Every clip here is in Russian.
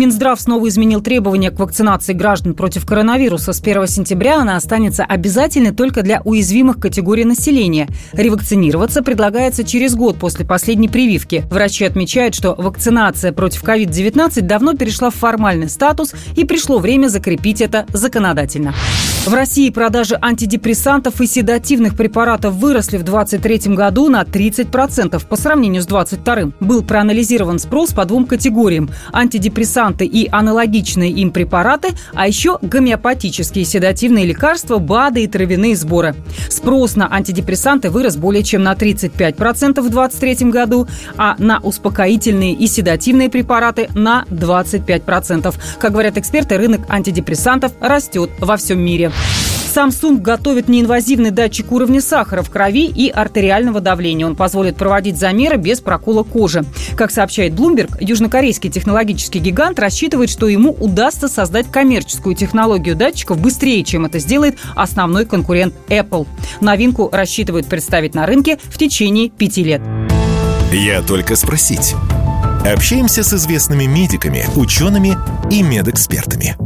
Минздрав снова изменил требования к вакцинации граждан против коронавируса. С 1 сентября она останется обязательной только для уязвимых категорий населения. Ревакцинироваться предлагается через год после последней прививки. Врачи отмечают, что вакцинация против COVID-19 давно перешла в формальный статус и пришло время закрепить это законодательно. В России продажи антидепрессантов и седативных препаратов выросли в 2023 году на 30% по сравнению с 2022. Был проанализирован спрос по двум категориям – антидепрессанты и аналогичные им препараты, а еще гомеопатические седативные лекарства, БАДы и травяные сборы. Спрос на антидепрессанты вырос более чем на 35% в 2023 году, а на успокоительные и седативные препараты на 25%. Как говорят эксперты, рынок антидепрессантов растет во всем мире. Samsung готовит неинвазивный датчик уровня сахара в крови и артериального давления. Он позволит проводить замеры без прокола кожи. Как сообщает Bloomberg, южнокорейский технологический гигант рассчитывает, что ему удастся создать коммерческую технологию датчиков быстрее, чем это сделает основной конкурент Apple. Новинку рассчитывают представить на рынке в течение пяти лет. Я только спросить. Общаемся с известными медиками, учеными и медэкспертами.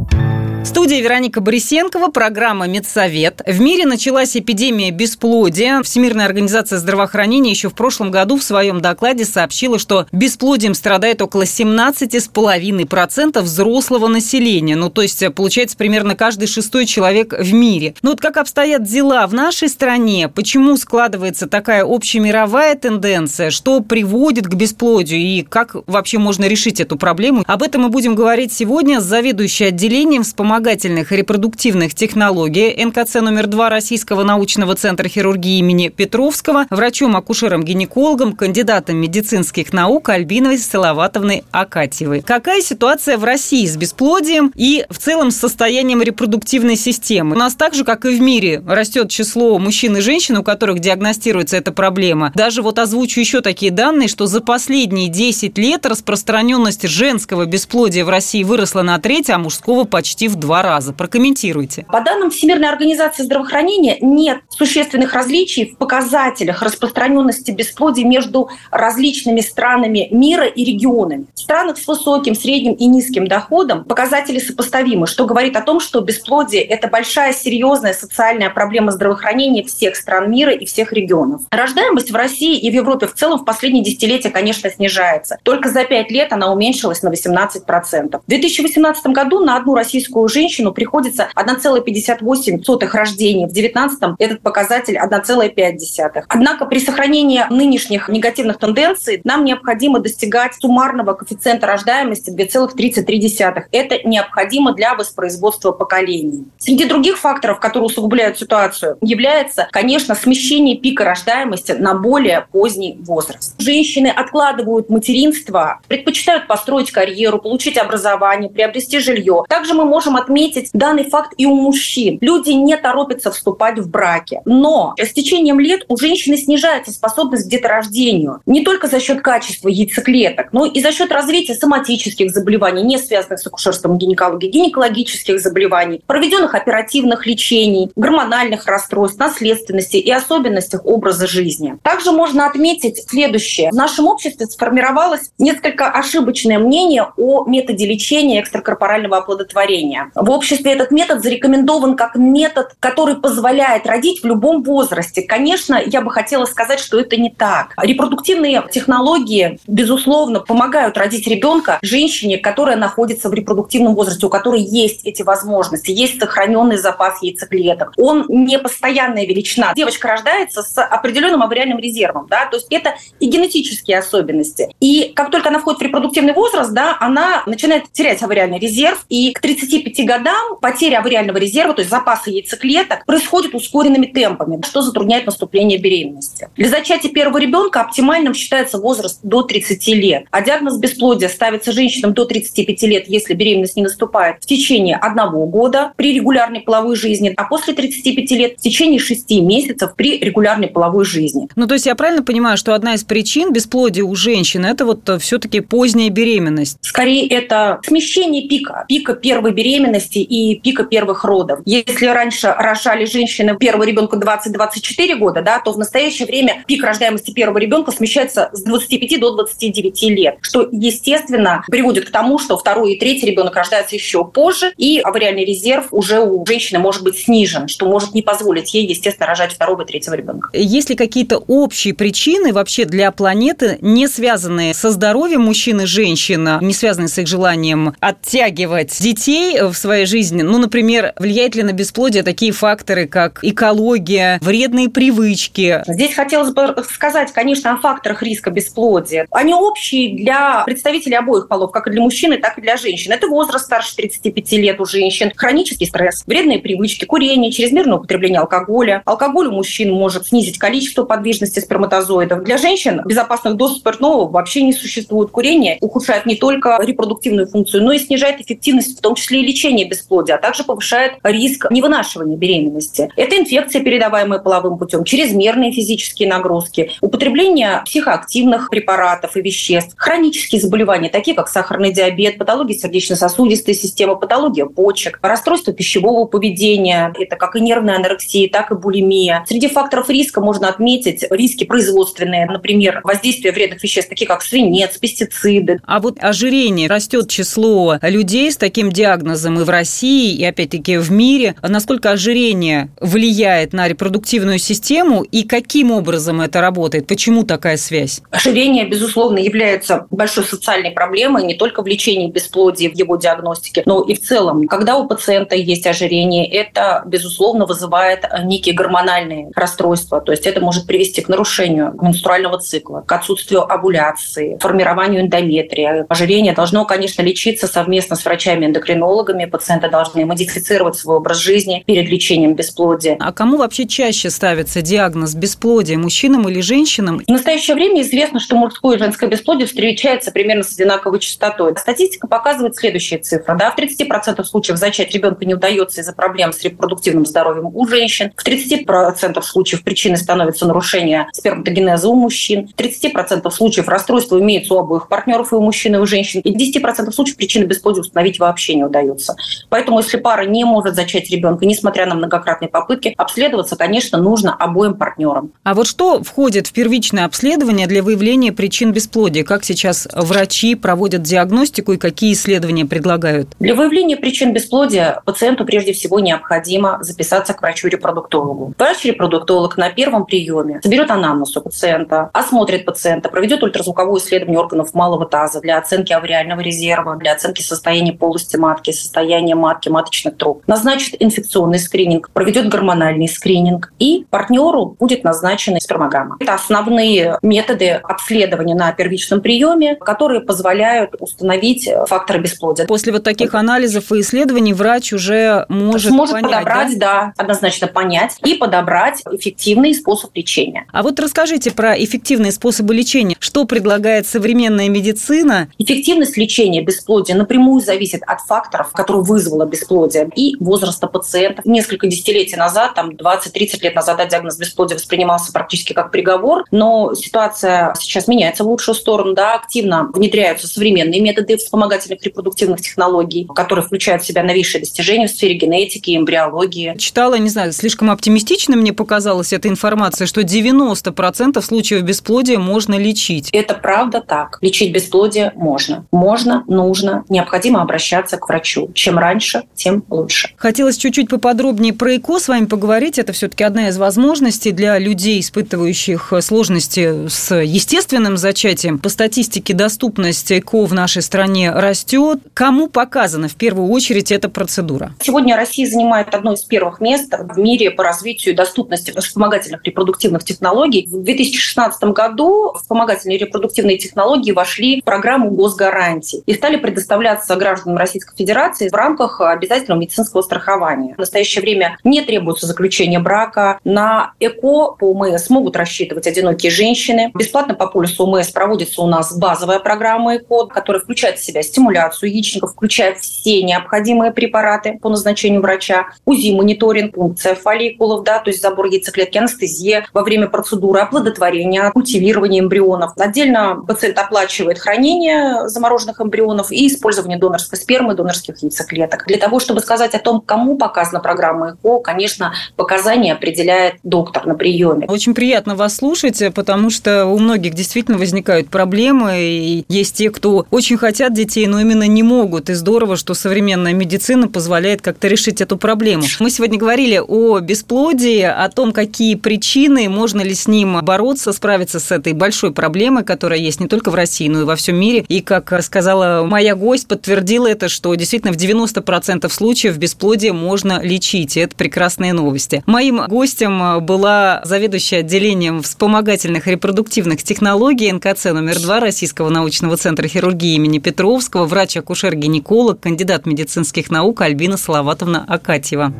В студии Вероника Борисенкова, программа «Медсовет». В мире началась эпидемия бесплодия. Всемирная организация здравоохранения еще в прошлом году в своем докладе сообщила, что бесплодием страдает около 17,5% взрослого населения. Ну, то есть, получается, примерно каждый шестой человек в мире. Ну, вот как обстоят дела в нашей стране? Почему складывается такая общемировая тенденция? Что приводит к бесплодию? И как вообще можно решить эту проблему? Об этом мы будем говорить сегодня с заведующей отделением вспомогательной вспомогательных репродуктивных технологий НКЦ номер 2 Российского научного центра хирургии имени Петровского, врачом-акушером-гинекологом, кандидатом медицинских наук Альбиновой Салаватовной Акатьевой. Какая ситуация в России с бесплодием и в целом с состоянием репродуктивной системы? У нас так же, как и в мире, растет число мужчин и женщин, у которых диагностируется эта проблема. Даже вот озвучу еще такие данные, что за последние 10 лет распространенность женского бесплодия в России выросла на треть, а мужского почти в два раза. Прокомментируйте. По данным Всемирной организации здравоохранения, нет существенных различий в показателях распространенности бесплодия между различными странами мира и регионами. В странах с высоким, средним и низким доходом показатели сопоставимы, что говорит о том, что бесплодие – это большая, серьезная социальная проблема здравоохранения всех стран мира и всех регионов. Рождаемость в России и в Европе в целом в последние десятилетия, конечно, снижается. Только за пять лет она уменьшилась на 18%. В 2018 году на одну российскую женщину приходится 1,58 рождения. В 19-м этот показатель 1,5. Однако при сохранении нынешних негативных тенденций нам необходимо достигать суммарного коэффициента рождаемости 2,33. Это необходимо для воспроизводства поколений. Среди других факторов, которые усугубляют ситуацию, является, конечно, смещение пика рождаемости на более поздний возраст. Женщины откладывают материнство, предпочитают построить карьеру, получить образование, приобрести жилье. Также мы можем отметить данный факт и у мужчин. Люди не торопятся вступать в браки. Но с течением лет у женщины снижается способность к деторождению. Не только за счет качества яйцеклеток, но и за счет развития соматических заболеваний, не связанных с акушерством гинекологии, гинекологических заболеваний, проведенных оперативных лечений, гормональных расстройств, наследственности и особенностях образа жизни. Также можно отметить следующее. В нашем обществе сформировалось несколько ошибочное мнение о методе лечения экстракорпорального оплодотворения. В обществе этот метод зарекомендован как метод, который позволяет родить в любом возрасте. Конечно, я бы хотела сказать, что это не так. Репродуктивные технологии, безусловно, помогают родить ребенка женщине, которая находится в репродуктивном возрасте, у которой есть эти возможности, есть сохраненный запас яйцеклеток. Он не постоянная величина. Девочка рождается с определенным авариальным резервом, да, то есть это и генетические особенности. И как только она входит в репродуктивный возраст, да, она начинает терять авариальный резерв, и к 35 годам потеря авариального резерва, то есть запаса яйцеклеток, происходит ускоренными темпами, что затрудняет наступление беременности. Для зачатия первого ребенка оптимальным считается возраст до 30 лет, а диагноз бесплодия ставится женщинам до 35 лет, если беременность не наступает в течение одного года при регулярной половой жизни, а после 35 лет в течение 6 месяцев при регулярной половой жизни. Ну, то есть я правильно понимаю, что одна из причин бесплодия у женщин – это вот э, все-таки поздняя беременность? Скорее, это смещение пика, пика первой беременности и пика первых родов. Если раньше рожали женщины первого ребенка 20-24 года, да, то в настоящее время пик рождаемости первого ребенка смещается с 25 до 29 лет, что, естественно, приводит к тому, что второй и третий ребенок рождаются еще позже, и авариальный резерв уже у женщины может быть снижен, что может не позволить ей, естественно, рожать второго и третьего ребенка. Есть ли какие-то общие причины вообще для планеты, не связанные со здоровьем мужчин и женщин, не связанные с их желанием оттягивать детей в своей жизни? Ну, например, влияет ли на бесплодие такие факторы, как экология, вредные привычки? Здесь хотелось бы сказать, конечно, о факторах риска бесплодия. Они общие для представителей обоих полов, как и для мужчины, так и для женщин. Это возраст старше 35 лет у женщин, хронический стресс, вредные привычки, курение, чрезмерное употребление алкоголя. Алкоголь у мужчин может снизить количество подвижности сперматозоидов. Для женщин безопасных доз спиртного вообще не существует. Курение ухудшает не только репродуктивную функцию, но и снижает эффективность, в том числе и лечения бесплодия, а также повышает риск невынашивания беременности. Это инфекция, передаваемая половым путем, чрезмерные физические нагрузки, употребление психоактивных препаратов и веществ, хронические заболевания, такие как сахарный диабет, патологии сердечно-сосудистой системы, патология почек, расстройство пищевого поведения, это как и нервная анорексия, так и булимия. Среди факторов риска можно отметить риски производственные, например, воздействие вредных веществ, такие как свинец, пестициды. А вот ожирение, растет число людей с таким диагнозом и в России, и опять-таки в мире. Насколько ожирение влияет на репродуктивную систему и каким образом это работает? Почему такая связь? Ожирение, безусловно, является большой социальной проблемой не только в лечении бесплодия, в его диагностике, но и в целом. Когда у пациента есть ожирение, это, безусловно, вызывает некие гормональные расстройства. То есть это может привести к нарушению менструального цикла, к отсутствию овуляции, формированию эндометрия. Ожирение должно, конечно, лечиться совместно с врачами-эндокринологами. Пациенты должны модифицировать свой образ жизни перед лечением бесплодия. А кому вообще чаще ставится диагноз бесплодия, мужчинам или женщинам? В настоящее время известно, что мужское и женское бесплодие встречается примерно с одинаковой частотой. Статистика показывает следующие цифры. Да, в 30% случаев зачать ребенка не удается из-за проблем с репродуктивным здоровьем у женщин. В 30% случаев причиной становится нарушение сперматогенеза у мужчин. В 30% случаев расстройство имеется у обоих партнеров, и у мужчин, и у женщин. И в 10% случаев причины бесплодия установить вообще не удается. Поэтому, если пара не может зачать ребенка, несмотря на многократные попытки, обследоваться, конечно, нужно обоим партнерам. А вот что входит в первичное обследование для выявления причин бесплодия? Как сейчас врачи проводят диагностику и какие исследования предлагают? Для выявления причин бесплодия пациенту прежде всего необходимо записаться к врачу-репродуктологу. Врач-репродуктолог на первом приеме соберет анамнез у пациента, осмотрит пациента, проведет ультразвуковое исследование органов малого таза для оценки авариального резерва, для оценки состояния полости матки, состояния матки, маточных труб, назначит инфекционный скрининг, проведет гормональный скрининг, и партнеру будет назначена спермограмма. Это основные методы обследования на первичном приеме, которые позволяют установить факторы бесплодия. После вот таких анализов и исследований врач уже может Сможет понять, подобрать, да? да, однозначно понять и подобрать эффективный способ лечения. А вот расскажите про эффективные способы лечения. Что предлагает современная медицина? Эффективность лечения бесплодия напрямую зависит от факторов, которые вызвало бесплодие, и возраста пациентов. Несколько десятилетий назад, там 20-30 лет назад, да, диагноз бесплодия воспринимался практически как приговор, но ситуация сейчас меняется в лучшую сторону, да, активно внедряются современные методы вспомогательных репродуктивных технологий, которые включают в себя новейшие достижения в сфере генетики, эмбриологии. Читала, не знаю, слишком оптимистично мне показалась эта информация, что 90% случаев бесплодия можно лечить. Это правда так. Лечить бесплодие можно. Можно, нужно, необходимо обращаться к врачу. Чем раньше, тем лучше. Хотелось чуть-чуть поподробнее про ЭКО с вами поговорить. Это все-таки одна из возможностей для людей, испытывающих сложности с естественным зачатием. По статистике доступность ЭКО в нашей стране растет. Кому показана в первую очередь эта процедура? Сегодня Россия занимает одно из первых мест в мире по развитию доступности вспомогательных репродуктивных технологий. В 2016 году вспомогательные репродуктивные технологии вошли в программу госгарантий и стали предоставляться гражданам Российской Федерации в рамках обязательного медицинского страхования. В настоящее время не требуется заключение брака. На ЭКО по ОМС могут рассчитывать одинокие женщины. Бесплатно по полюсу ОМС проводится у нас базовая программа ЭКО, которая включает в себя стимуляцию яичников, включает все необходимые препараты по назначению врача, УЗИ-мониторинг, пункция фолликулов, да, то есть забор яйцеклетки, анестезия во время процедуры оплодотворения, культивирования эмбрионов. Отдельно пациент оплачивает хранение замороженных эмбрионов и использование донорской спермы, донорских яйцеклеток. Для того, чтобы сказать о том, кому показана программа ЭКО, конечно, показания определяет доктор на приеме. Очень приятно вас слушать, потому что у многих действительно возникают проблемы, и есть те, кто очень хотят детей, но именно не могут. И здорово, что современная медицина позволяет как-то решить эту проблему. Мы сегодня говорили о бесплодии, о том, какие причины, можно ли с ним бороться, справиться с этой большой проблемой, которая есть не только в России, но и во всем мире. И, как сказала моя гость, подтвердила это, что действительно в 90% случаев бесплодие можно лечить. И это прекрасные новости. Моим гостем была заведующая отделением вспомогательных репродуктивных технологий НКЦ номер 2 Российского научного центра хирургии имени Петровского, врач-акушер-гинеколог, кандидат медицинских наук Альбина Салаватовна Акатьева.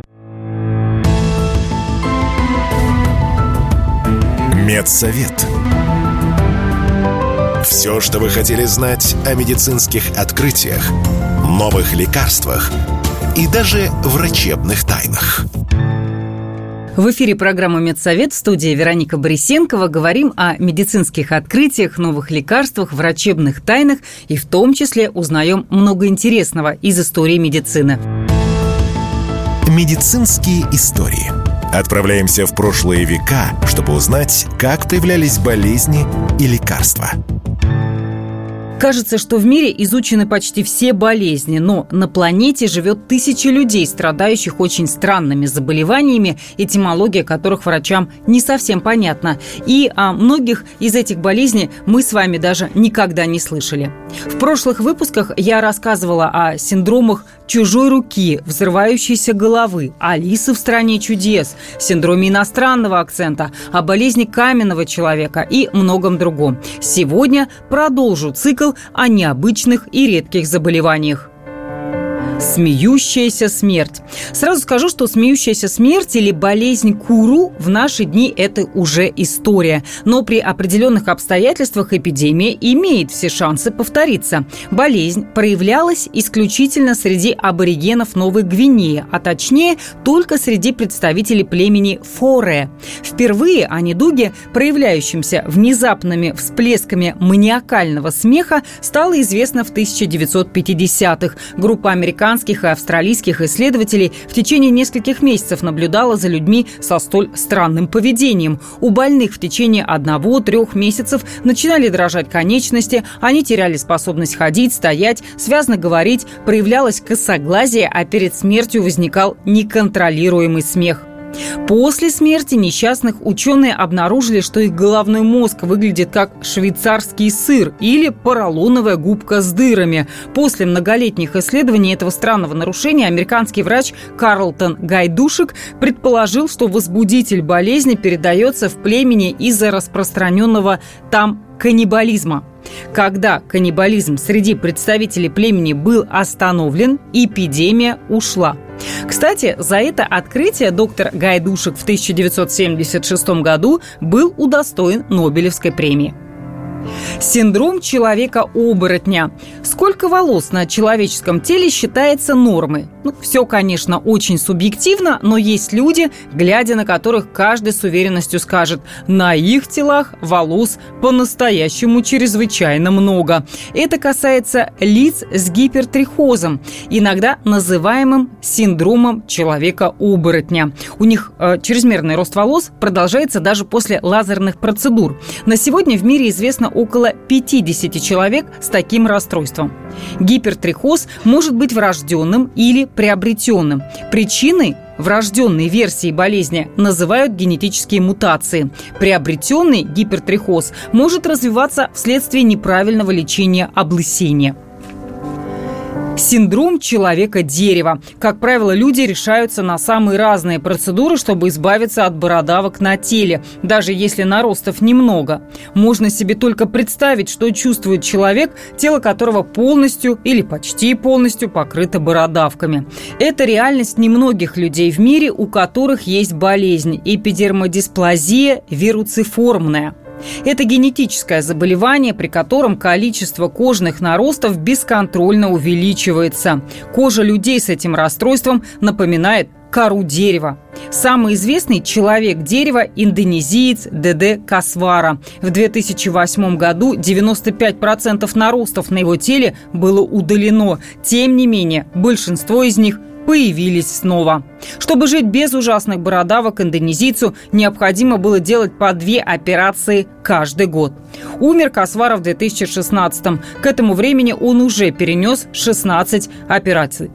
Медсовет. Все, что вы хотели знать о медицинских открытиях, новых лекарствах и даже врачебных тайнах. В эфире программы «Медсовет» в студии Вероника Борисенкова. Говорим о медицинских открытиях, новых лекарствах, врачебных тайнах и в том числе узнаем много интересного из истории медицины. Медицинские истории. Отправляемся в прошлые века, чтобы узнать, как появлялись болезни и лекарства – Кажется, что в мире изучены почти все болезни, но на планете живет тысячи людей, страдающих очень странными заболеваниями, этимология которых врачам не совсем понятна. И о многих из этих болезней мы с вами даже никогда не слышали. В прошлых выпусках я рассказывала о синдромах чужой руки, взрывающейся головы, Алисы в стране чудес, синдроме иностранного акцента, о болезни каменного человека и многом другом. Сегодня продолжу цикл о необычных и редких заболеваниях. Смеющаяся смерть. Сразу скажу, что смеющаяся смерть или болезнь Куру в наши дни – это уже история. Но при определенных обстоятельствах эпидемия имеет все шансы повториться. Болезнь проявлялась исключительно среди аборигенов Новой Гвинеи, а точнее только среди представителей племени Форе. Впервые о недуге, проявляющемся внезапными всплесками маниакального смеха, стало известно в 1950-х. Группа американцев американских и австралийских исследователей в течение нескольких месяцев наблюдала за людьми со столь странным поведением. У больных в течение одного-трех месяцев начинали дрожать конечности, они теряли способность ходить, стоять, связно говорить, проявлялось косоглазие, а перед смертью возникал неконтролируемый смех – После смерти несчастных ученые обнаружили, что их головной мозг выглядит как швейцарский сыр или поролоновая губка с дырами. После многолетних исследований этого странного нарушения американский врач Карлтон Гайдушек предположил, что возбудитель болезни передается в племени из-за распространенного там каннибализма. Когда каннибализм среди представителей племени был остановлен, эпидемия ушла. Кстати, за это открытие доктор Гайдушек в 1976 году был удостоен Нобелевской премии. Синдром человека-оборотня. Сколько волос на человеческом теле считается нормой? Ну, все, конечно, очень субъективно, но есть люди, глядя на которых каждый с уверенностью скажет, на их телах волос по-настоящему чрезвычайно много. Это касается лиц с гипертрихозом, иногда называемым синдромом человека-оборотня. У них э, чрезмерный рост волос продолжается даже после лазерных процедур. На сегодня в мире известно около 50 человек с таким расстройством. Гипертрихоз может быть врожденным или приобретенным. Причиной Врожденной версии болезни называют генетические мутации. Приобретенный гипертрихоз может развиваться вследствие неправильного лечения облысения. Синдром человека-дерева. Как правило, люди решаются на самые разные процедуры, чтобы избавиться от бородавок на теле, даже если наростов немного. Можно себе только представить, что чувствует человек, тело которого полностью или почти полностью покрыто бородавками. Это реальность немногих людей в мире, у которых есть болезнь – эпидермодисплазия вируциформная – это генетическое заболевание, при котором количество кожных наростов бесконтрольно увеличивается. Кожа людей с этим расстройством напоминает кору дерева. Самый известный человек дерева – индонезиец Деде Касвара. В 2008 году 95% наростов на его теле было удалено. Тем не менее, большинство из них появились снова. Чтобы жить без ужасных бородавок, индонезийцу необходимо было делать по две операции каждый год. Умер Касваров в 2016 -м. К этому времени он уже перенес 16 операций.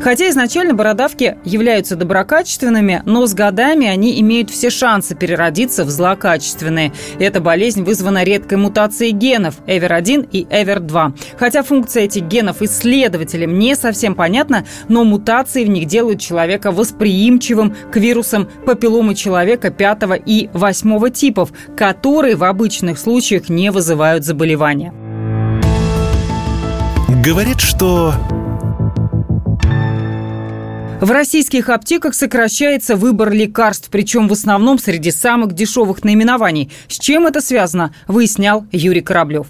Хотя изначально бородавки являются доброкачественными, но с годами они имеют все шансы переродиться в злокачественные. Эта болезнь вызвана редкой мутацией генов EVER1 и EVER2. Хотя функция этих генов исследователям не совсем понятна, но мутации в них делают человека восприимчивым к вирусам папилломы человека 5 и 8 типов, которые в обычных случаях не вызывают заболевания. Говорит, что в российских аптеках сокращается выбор лекарств, причем в основном среди самых дешевых наименований. С чем это связано, выяснял Юрий Кораблев.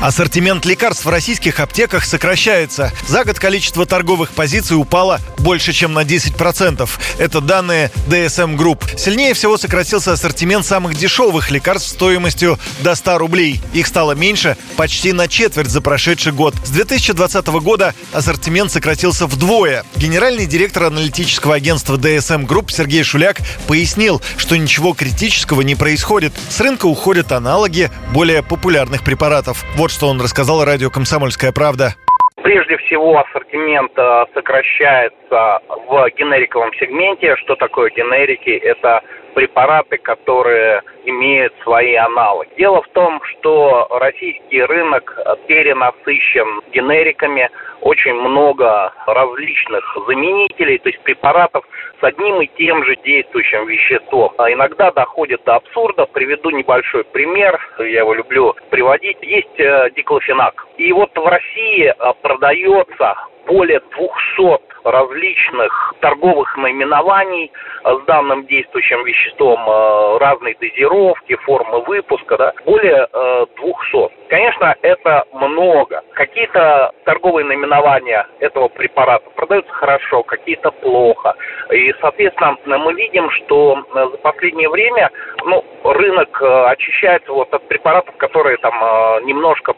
Ассортимент лекарств в российских аптеках сокращается. За год количество торговых позиций упало больше, чем на 10%. Это данные DSM Group. Сильнее всего сократился ассортимент самых дешевых лекарств стоимостью до 100 рублей. Их стало меньше почти на четверть за прошедший год. С 2020 года ассортимент сократился вдвое. Генеральный директор аналитического агентства DSM Group Сергей Шуляк пояснил, что ничего критического не происходит. С рынка уходят аналоги более популярных препаратов. Вот вот что он рассказал радио «Комсомольская правда». Прежде всего, ассортимент э, сокращается в генериковом сегменте. Что такое генерики? Это препараты, которые имеют свои аналоги. Дело в том, что российский рынок перенасыщен генериками, очень много различных заменителей, то есть препаратов с одним и тем же действующим веществом. А иногда доходит до абсурда. Приведу небольшой пример, я его люблю приводить. Есть э, диклофенак. И вот в России э, продается более 200 различных торговых наименований с данным действующим веществом э, разной дозировки, формы выпуска, да, более 200. Конечно, это много. Какие-то торговые наименования этого препарата продаются хорошо, какие-то плохо. И, соответственно, мы видим, что за последнее время ну, рынок э, очищается вот от препаратов, которые там э, немножко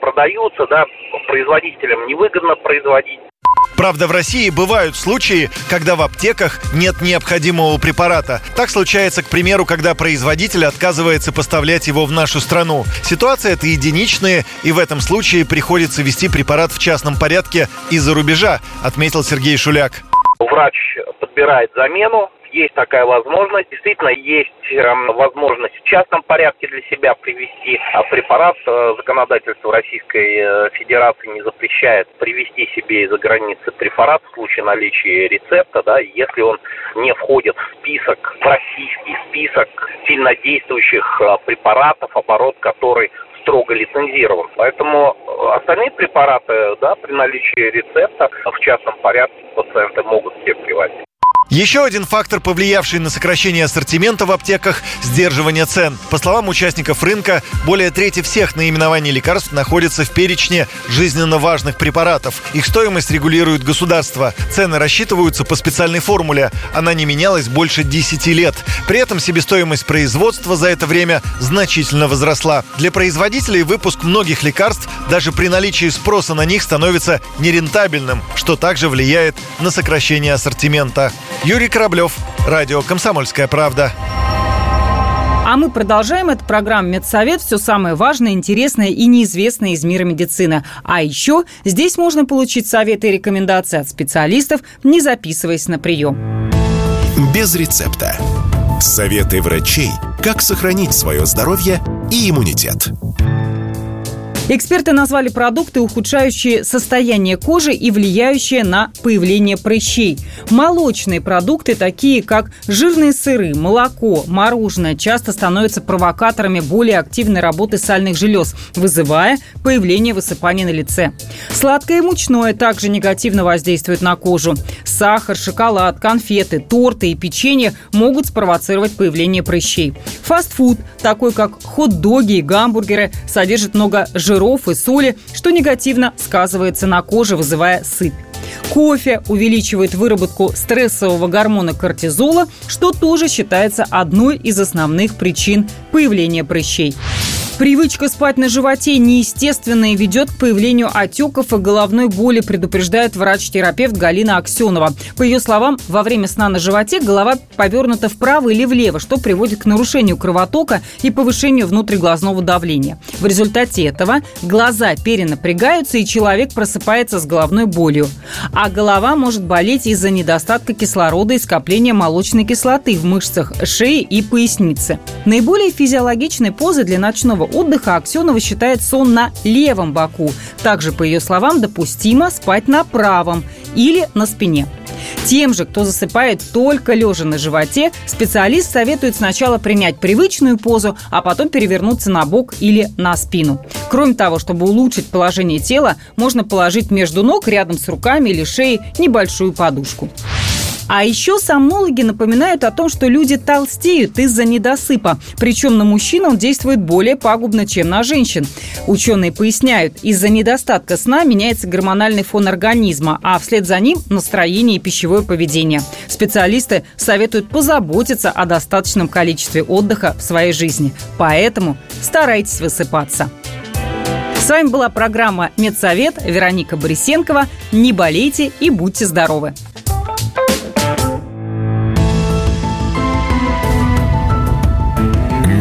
продаются, да, производителям невыгодно производить Правда, в России бывают случаи, когда в аптеках нет необходимого препарата. Так случается, к примеру, когда производитель отказывается поставлять его в нашу страну. Ситуация это единичная, и в этом случае приходится вести препарат в частном порядке из-за рубежа, отметил Сергей Шуляк. Врач подбирает замену, есть такая возможность. Действительно, есть э, возможность в частном порядке для себя привести а препарат. Э, законодательство Российской э, Федерации не запрещает привести себе из-за границы препарат в случае наличия рецепта, да, если он не входит в список, в российский список сильнодействующих э, препаратов, оборот который строго лицензирован. Поэтому остальные препараты, да, при наличии рецепта в частном порядке пациенты могут себе привозить. Еще один фактор, повлиявший на сокращение ассортимента в аптеках – сдерживание цен. По словам участников рынка, более трети всех наименований лекарств находятся в перечне жизненно важных препаратов. Их стоимость регулирует государство. Цены рассчитываются по специальной формуле. Она не менялась больше 10 лет. При этом себестоимость производства за это время значительно возросла. Для производителей выпуск многих лекарств даже при наличии спроса на них становится нерентабельным, что также влияет на сокращение ассортимента. Юрий Кораблев, Радио «Комсомольская правда». А мы продолжаем эту программу «Медсовет». Все самое важное, интересное и неизвестное из мира медицины. А еще здесь можно получить советы и рекомендации от специалистов, не записываясь на прием. Без рецепта. Советы врачей, как сохранить свое здоровье и иммунитет. Эксперты назвали продукты, ухудшающие состояние кожи и влияющие на появление прыщей. Молочные продукты, такие как жирные сыры, молоко, мороженое, часто становятся провокаторами более активной работы сальных желез, вызывая появление высыпаний на лице. Сладкое и мучное также негативно воздействуют на кожу. Сахар, шоколад, конфеты, торты и печенье могут спровоцировать появление прыщей. Фастфуд, такой как хот-доги и гамбургеры, содержит много жиров и соли, что негативно сказывается на коже, вызывая сыпь. Кофе увеличивает выработку стрессового гормона кортизола, что тоже считается одной из основных причин появления прыщей. Привычка спать на животе неестественная ведет к появлению отеков и головной боли, предупреждает врач-терапевт Галина Аксенова. По ее словам, во время сна на животе голова повернута вправо или влево, что приводит к нарушению кровотока и повышению внутриглазного давления. В результате этого глаза перенапрягаются и человек просыпается с головной болью. А голова может болеть из-за недостатка кислорода и скопления молочной кислоты в мышцах шеи и поясницы. Наиболее физиологичной позой для ночного отдыха Аксенова считает сон на левом боку. Также, по ее словам, допустимо спать на правом или на спине. Тем же, кто засыпает только лежа на животе, специалист советует сначала принять привычную позу, а потом перевернуться на бок или на спину. Кроме того, чтобы улучшить положение тела, можно положить между ног рядом с руками или шеей небольшую подушку. А еще сомнологи напоминают о том, что люди толстеют из-за недосыпа. Причем на мужчин он действует более пагубно, чем на женщин. Ученые поясняют, из-за недостатка сна меняется гормональный фон организма, а вслед за ним настроение и пищевое поведение. Специалисты советуют позаботиться о достаточном количестве отдыха в своей жизни. Поэтому старайтесь высыпаться. С вами была программа «Медсовет» Вероника Борисенкова. Не болейте и будьте здоровы!